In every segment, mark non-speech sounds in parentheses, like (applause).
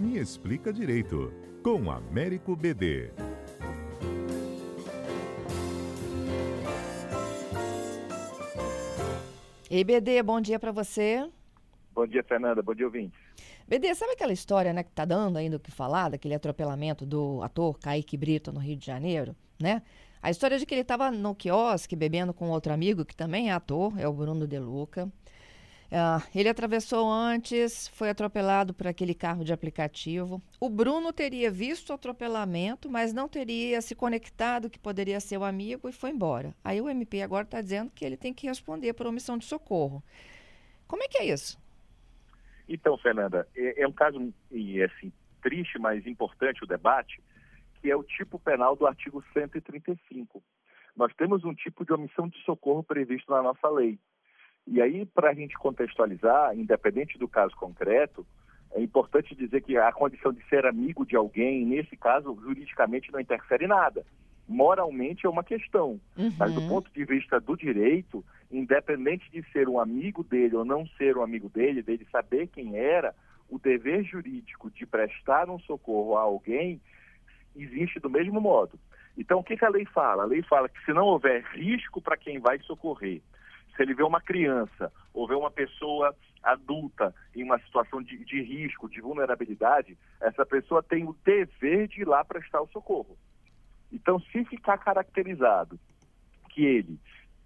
Me Explica Direito, com Américo BD. Ei, BD, bom dia para você. Bom dia, Fernanda. Bom dia, ouvinte. BD, sabe aquela história né, que tá dando ainda o que falar, daquele atropelamento do ator Kaique Brito no Rio de Janeiro, né? A história de que ele estava no quiosque bebendo com outro amigo, que também é ator, é o Bruno De Luca. Uh, ele atravessou antes, foi atropelado por aquele carro de aplicativo. O Bruno teria visto o atropelamento, mas não teria se conectado que poderia ser o amigo e foi embora. Aí o MP agora está dizendo que ele tem que responder por omissão de socorro. Como é que é isso? Então, Fernanda, é, é um caso assim triste, mas importante o debate, que é o tipo penal do artigo 135. Nós temos um tipo de omissão de socorro previsto na nossa lei. E aí, para a gente contextualizar, independente do caso concreto, é importante dizer que a condição de ser amigo de alguém, nesse caso, juridicamente não interfere nada. Moralmente é uma questão, uhum. mas do ponto de vista do direito, independente de ser um amigo dele ou não ser um amigo dele, dele saber quem era, o dever jurídico de prestar um socorro a alguém existe do mesmo modo. Então, o que, que a lei fala? A lei fala que se não houver risco para quem vai socorrer, se ele vê uma criança ou vê uma pessoa adulta em uma situação de, de, risco, de vulnerabilidade, essa pessoa tem o dever de ir lá prestar o socorro. Então, se ficar caracterizado que ele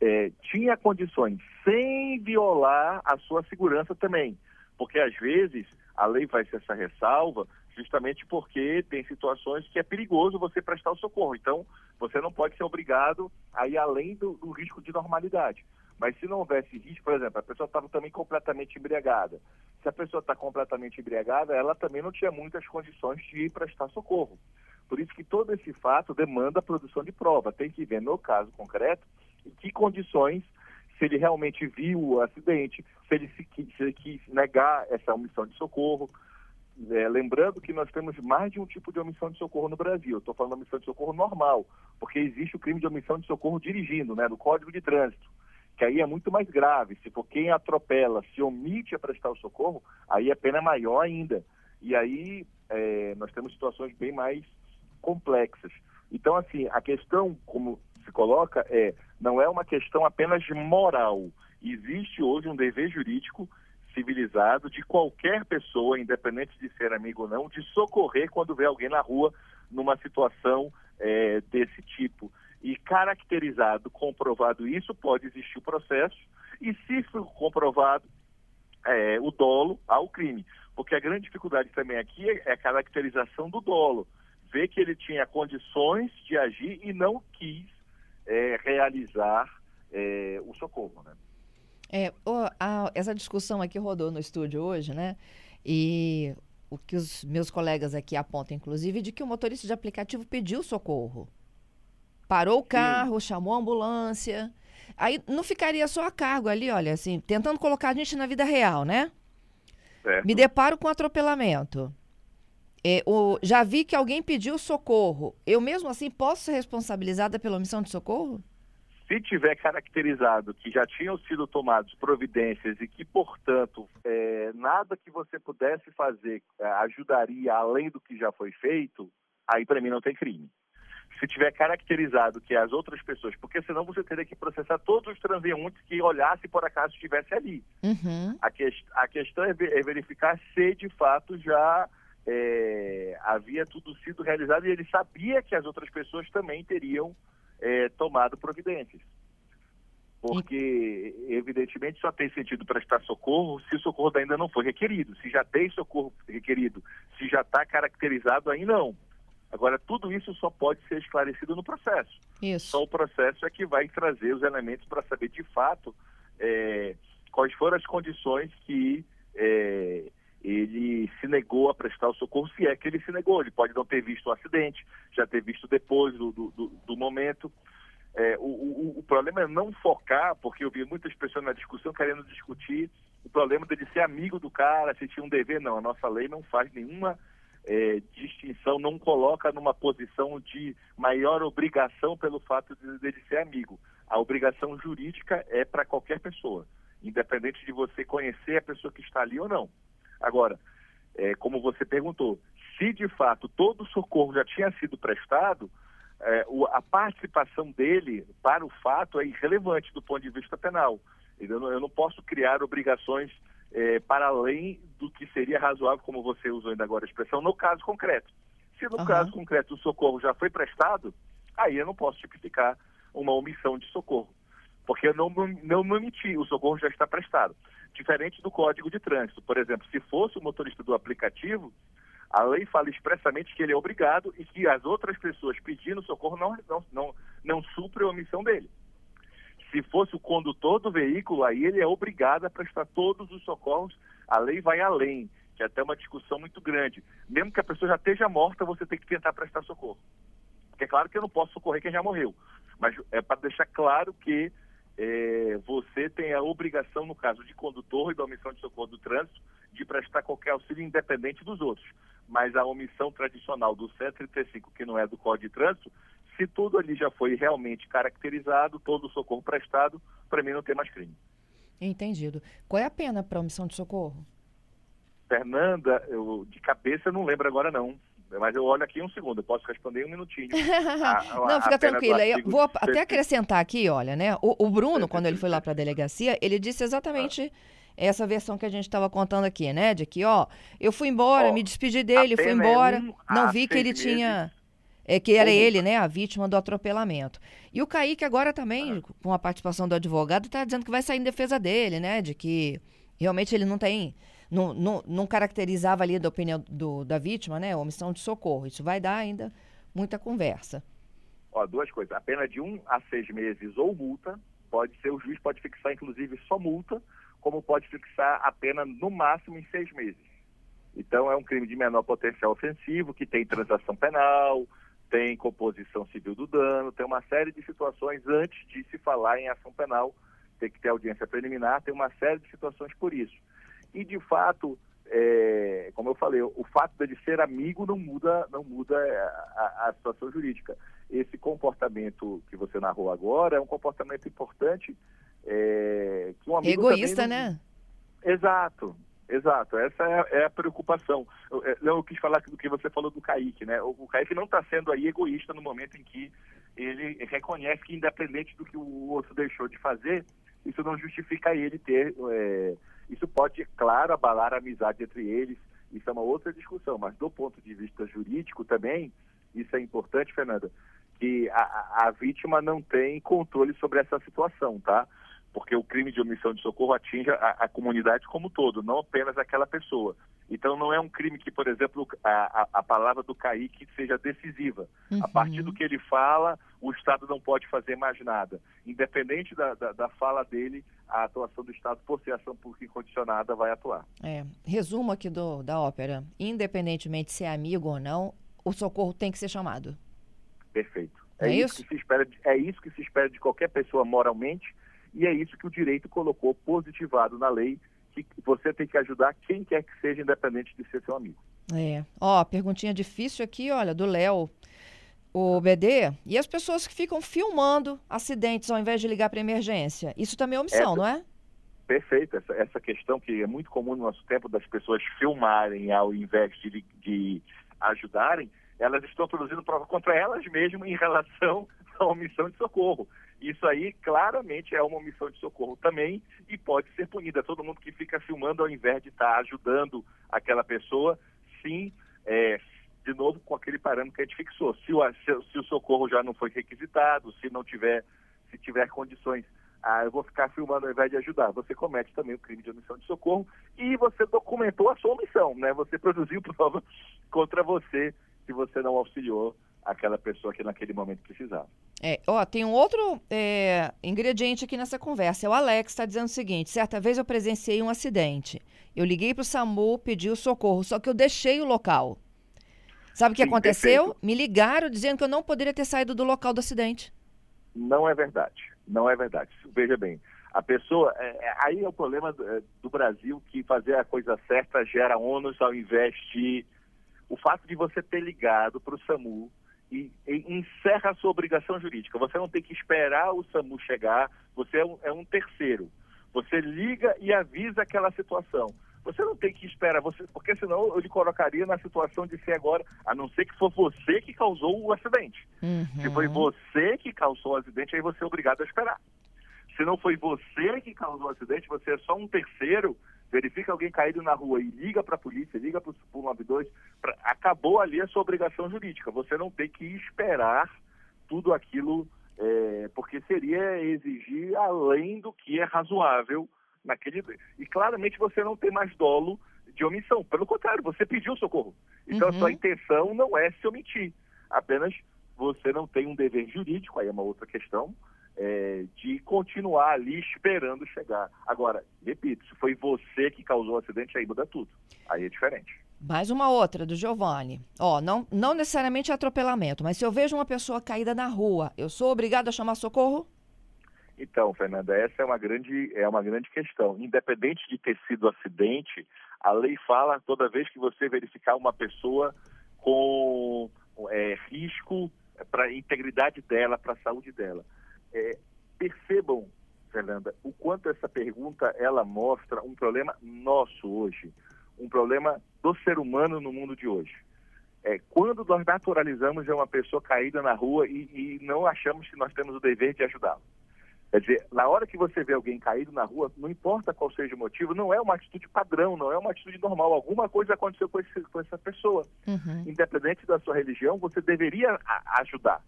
é, tinha condições sem violar a sua segurança também, porque às vezes a lei ser essa ressalva justamente porque tem situações que é perigoso você prestar o socorro. Então, você não pode ser obrigado a ir além do, do risco de normalidade. Mas se não houvesse risco, por exemplo, a pessoa estava também completamente embriagada. Se a pessoa está completamente embriagada, ela também não tinha muitas condições de ir prestar socorro. Por isso que todo esse fato demanda a produção de prova. Tem que ver, no caso concreto, em que condições, se ele realmente viu o acidente, se ele, se, se ele quis negar essa omissão de socorro, é, lembrando que nós temos mais de um tipo de omissão de socorro no Brasil. Estou falando de omissão de socorro normal, porque existe o crime de omissão de socorro dirigindo, né, do Código de Trânsito, que aí é muito mais grave. Se for quem atropela, se omite a prestar o socorro, aí a pena é maior ainda. E aí é, nós temos situações bem mais complexas. Então, assim, a questão, como se coloca, é não é uma questão apenas moral. Existe hoje um dever jurídico civilizado de qualquer pessoa, independente de ser amigo ou não, de socorrer quando vê alguém na rua numa situação é, desse tipo. E caracterizado, comprovado isso, pode existir o processo, e se for comprovado é, o dolo ao crime. Porque a grande dificuldade também aqui é a caracterização do dolo. Ver que ele tinha condições de agir e não quis é, realizar é, o socorro. Né? É, a, essa discussão aqui rodou no estúdio hoje, né? E o que os meus colegas aqui apontam, inclusive, de que o motorista de aplicativo pediu socorro. Parou o carro, chamou a ambulância. Aí não ficaria só a cargo ali, olha, assim, tentando colocar a gente na vida real, né? Certo. Me deparo com atropelamento. É, o, já vi que alguém pediu socorro. Eu mesmo assim posso ser responsabilizada pela omissão de socorro? Se tiver caracterizado que já tinham sido tomadas providências e que, portanto, é, nada que você pudesse fazer é, ajudaria além do que já foi feito, aí para mim não tem crime. Se tiver caracterizado que as outras pessoas, porque senão você teria que processar todos os transeuntes que olhassem por acaso estivesse ali. Uhum. A, que, a, questão é, é, verificar se de fato já é, havia tudo sido realizado e ele sabia que as outras pessoas também teriam é, tomado providências. Porque, evidentemente, só tem sentido prestar socorro se o socorro ainda não foi requerido. Se já tem socorro requerido, se já está caracterizado, aí não. Agora, tudo isso só pode ser esclarecido no processo. Isso. Só o processo é que vai trazer os elementos para saber, de fato, é, quais foram as condições que é, ele se negou a prestar o socorro, se é que ele se negou. Ele pode não ter visto o acidente, já ter visto depois do, do, do momento. É, o, o, o, problema é não focar, porque eu vi muitas pessoas na discussão querendo discutir o problema dele ser amigo do cara, se tinha um dever. Não, a nossa lei não faz nenhuma é, distinção, não coloca numa posição de maior obrigação pelo fato de, dele ser amigo. A obrigação jurídica é para qualquer pessoa, independente de você conhecer a pessoa que está ali ou não. Agora, é, como você perguntou, se de fato todo o socorro já tinha sido prestado, é, o, a participação dele para o fato é irrelevante do ponto de vista penal. Eu não, eu não posso criar obrigações é, para além do que seria razoável, como você usou ainda agora a expressão, no caso concreto. Se no uhum. caso concreto o socorro já foi prestado, aí eu não posso tipificar uma omissão de socorro, porque eu não, não, não emiti, o socorro já está prestado. Diferente do Código de Trânsito. Por exemplo, se fosse o motorista do aplicativo, a lei fala expressamente que ele é obrigado e que as outras pessoas pedindo socorro não, não, não, não suprem a omissão dele. Se fosse o condutor do veículo, aí ele é obrigado a prestar todos os socorros. A lei vai além, que é até uma discussão muito grande. Mesmo que a pessoa já esteja morta, você tem que tentar prestar socorro. Porque é claro que eu não posso socorrer quem já morreu, mas é para deixar claro que é, você tem a obrigação, no caso de condutor e da omissão de socorro do trânsito, de prestar qualquer auxílio independente dos outros. Mas a omissão tradicional do 135, que não é do Código de Trânsito, se tudo ali já foi realmente caracterizado, todo o socorro prestado, para mim não tem mais crime. Entendido. Qual é a pena para omissão de socorro? Fernanda, eu de cabeça não lembro agora não. Mas eu olho aqui um segundo, eu posso responder em um minutinho. (laughs) A, a, não, fica tranquila. Eu vou até acrescentar aqui, olha, né? O, o Bruno, quando ele foi lá para a (laughs) delegacia, ele disse exatamente ah. essa versão que a gente estava contando aqui, né? De que, ó, eu fui embora, me despedi dele, fui embora, é um não vi que ele meses. tinha. É, que era ele, né, a vítima do atropelamento. E o Kaique agora também, ah. com a participação do advogado, está dizendo que vai sair em defesa dele, né? De que realmente ele não tem não, não, não caracterizava ali da opinião do, da vítima, né? Omissão de socorro. Isso vai dar ainda muita conversa. Ó, duas coisas. A pena de um a seis meses ou multa, pode ser, o juiz pode fixar, inclusive, só multa, como pode fixar a pena no máximo em seis meses. Então, é um crime de menor potencial ofensivo, que tem transação penal, tem composição civil do dano, tem uma série de situações antes de se falar em ação penal, tem que ter audiência preliminar, tem uma série de situações por isso. E, de fato, é, como eu falei, o fato dele ser amigo não muda, não muda a, a, situação jurídica. Esse comportamento que você narrou agora é um comportamento importante. É, que um amigo Egoísta, não... né? Exato, exato. Essa é, é a preocupação. É, eu, quis falar do que você falou do Kaique, né? O, o Kaique não está sendo aí egoísta no momento em que ele reconhece que, independente do que o outro deixou de fazer, isso não justifica ele ter é, isso pode, claro, abalar a amizade entre eles, isso é uma outra discussão, mas do ponto de vista jurídico também, isso é importante, Fernanda, que a, a vítima não tem controle sobre essa situação, tá? Porque o crime de omissão de socorro atinge a, a comunidade como um todo, não apenas aquela pessoa. Então não é um crime que, por exemplo, a, a, palavra do Kaique seja decisiva. Uhum. A partir do que ele fala, o Estado não pode fazer mais nada. Independente da, da, da fala dele, a atuação do Estado, por ser ação pública incondicionada, vai atuar. É, resumo aqui do, da ópera. Independentemente se é amigo ou não, o socorro tem que ser chamado. Perfeito. É, é isso? isso? que se espera de, é isso que se espera de qualquer pessoa moralmente e é isso que o direito colocou positivado na lei que você tem que ajudar quem quer que seja, independente de ser seu amigo. É. Ó, perguntinha difícil aqui, olha, do Léo. O BD, e as pessoas que ficam filmando acidentes ao invés de ligar para emergência? Isso também é omissão, essa, não é? Perfeito. Essa, essa questão que é muito comum no nosso tempo das pessoas filmarem ao invés de, de ajudarem, elas estão produzindo prova contra elas mesmas em relação (laughs) à omissão de socorro. Isso aí claramente é uma omissão de socorro também e pode ser punida. Todo mundo que fica filmando ao invés de estar ajudando aquela pessoa, sim, é, de novo com aquele parâmetro que a gente fixou. Se o, se, se o socorro já não foi requisitado, se não tiver, se tiver condições, ah, eu vou ficar filmando ao invés de ajudar. Você comete também o crime de omissão de socorro e você documentou a sua omissão, né? Você produziu prova (laughs) contra você se você não auxiliou aquela pessoa que naquele momento precisava. É, ó, tem um outro é, ingrediente aqui nessa conversa. É o Alex está dizendo o seguinte: certa vez eu presenciei um acidente. Eu liguei para o SAMU, pedi o socorro, só que eu deixei o local. Sabe o que Sim, aconteceu? Perfeito. Me ligaram dizendo que eu não poderia ter saído do local do acidente. Não é verdade. Não é verdade. Veja bem, a pessoa. É, é aí é o problema do, é, do Brasil que fazer a coisa certa gera ônus ao invés de. O fato de você ter ligado para o SAMU e, e, encerra a sua obrigação jurídica. Você não tem que esperar o SAMU chegar, você é um, é um terceiro. Você liga e avisa aquela situação. Você não tem que esperar, você, porque senão eu lhe colocaria na situação de ser agora, a não ser que for você que causou o acidente. Uhum. Se foi você que causou o acidente, aí você é obrigado a esperar. Se não foi você que causou o acidente, você é só um terceiro, verifica alguém caído na rua e liga para a polícia, liga para o 192, pra, acabou ali a sua obrigação jurídica. Você não tem que esperar tudo aquilo, é, porque seria exigir além do que é razoável naquele. E claramente você não tem mais dolo de omissão. Pelo contrário, você pediu socorro. Então Uhum. a sua intenção não é se omitir. Apenas você não tem um dever jurídico, aí é uma outra questão, é, de continuar ali esperando chegar. Agora, repito, se foi você que causou o acidente, aí muda tudo. Aí é diferente. Mais uma outra, do Giovanni. Ó, não, não necessariamente atropelamento, mas se eu vejo uma pessoa caída na rua, eu sou obrigado a chamar socorro? Então, Fernanda, essa é uma grande, é uma grande questão. Independente de ter sido acidente, a lei fala toda vez que você verificar uma pessoa com é, risco para a integridade dela, para a saúde dela. É, percebam, Fernanda, o quanto essa pergunta ela mostra um problema nosso hoje, um problema do ser humano no mundo de hoje. É, quando nós naturalizamos uma pessoa caída na rua e, e não achamos que nós temos o dever de ajudá-la. Quer dizer, na hora que você vê alguém caído na rua, não importa qual seja o motivo, não é uma atitude padrão, não é uma atitude normal. Alguma coisa aconteceu com, esse, com essa pessoa. Uhum. Independente da sua religião, você deveria ajudar.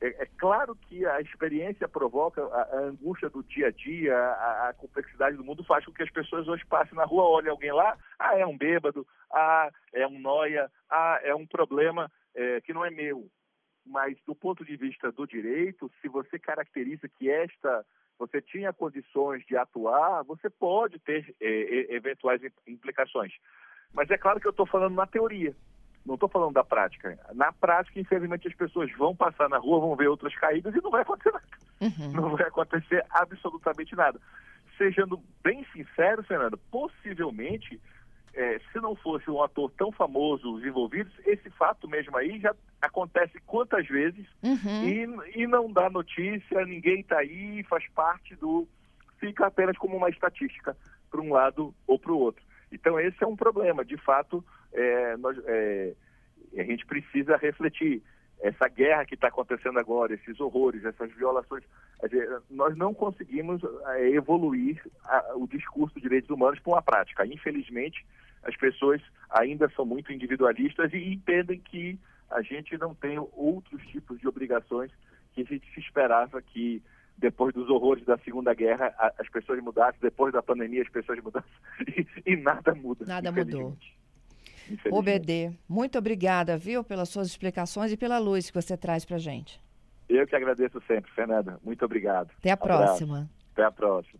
É, é, claro que a experiência provoca a, a angústia do dia a dia, a, a, complexidade do mundo faz com que as pessoas hoje passem na rua, olhem alguém lá, ah, é um bêbado, ah, é um noia, ah, é um problema é, que não é meu mas do ponto de vista do direito, se você caracteriza que esta você tinha condições de atuar, você pode ter é, eventuais implicações. Mas é claro que eu estou falando na teoria, não estou falando da prática. Na prática, infelizmente, as pessoas vão passar na rua, vão ver outras caídas e não vai acontecer nada. Uhum. Não vai acontecer absolutamente nada. Sejando bem sincero, Fernando, possivelmente é, se não fosse um ator tão famoso os envolvidos, esse fato mesmo aí já acontece quantas vezes uhum. e, e não dá notícia, ninguém está aí, faz parte do. fica apenas como uma estatística para um lado ou para o outro. Então esse é um problema. De fato, é, nós, é, a gente precisa refletir. Essa guerra que está acontecendo agora, esses horrores, essas violações, dizer, nós não conseguimos é, evoluir a, o discurso de direitos humanos para uma prática. Infelizmente, as pessoas ainda são muito individualistas e entendem que a gente não tem outros tipos de obrigações que a gente se esperava que depois dos horrores da Segunda Guerra as pessoas mudassem, depois da pandemia as pessoas mudassem (laughs) e, e nada muda. Nada mudou. Ô BD, muito obrigada, viu, pelas suas explicações e pela luz que você traz pra gente. Eu que agradeço sempre, Fernanda. Muito obrigado. Até a próxima. Até a próxima.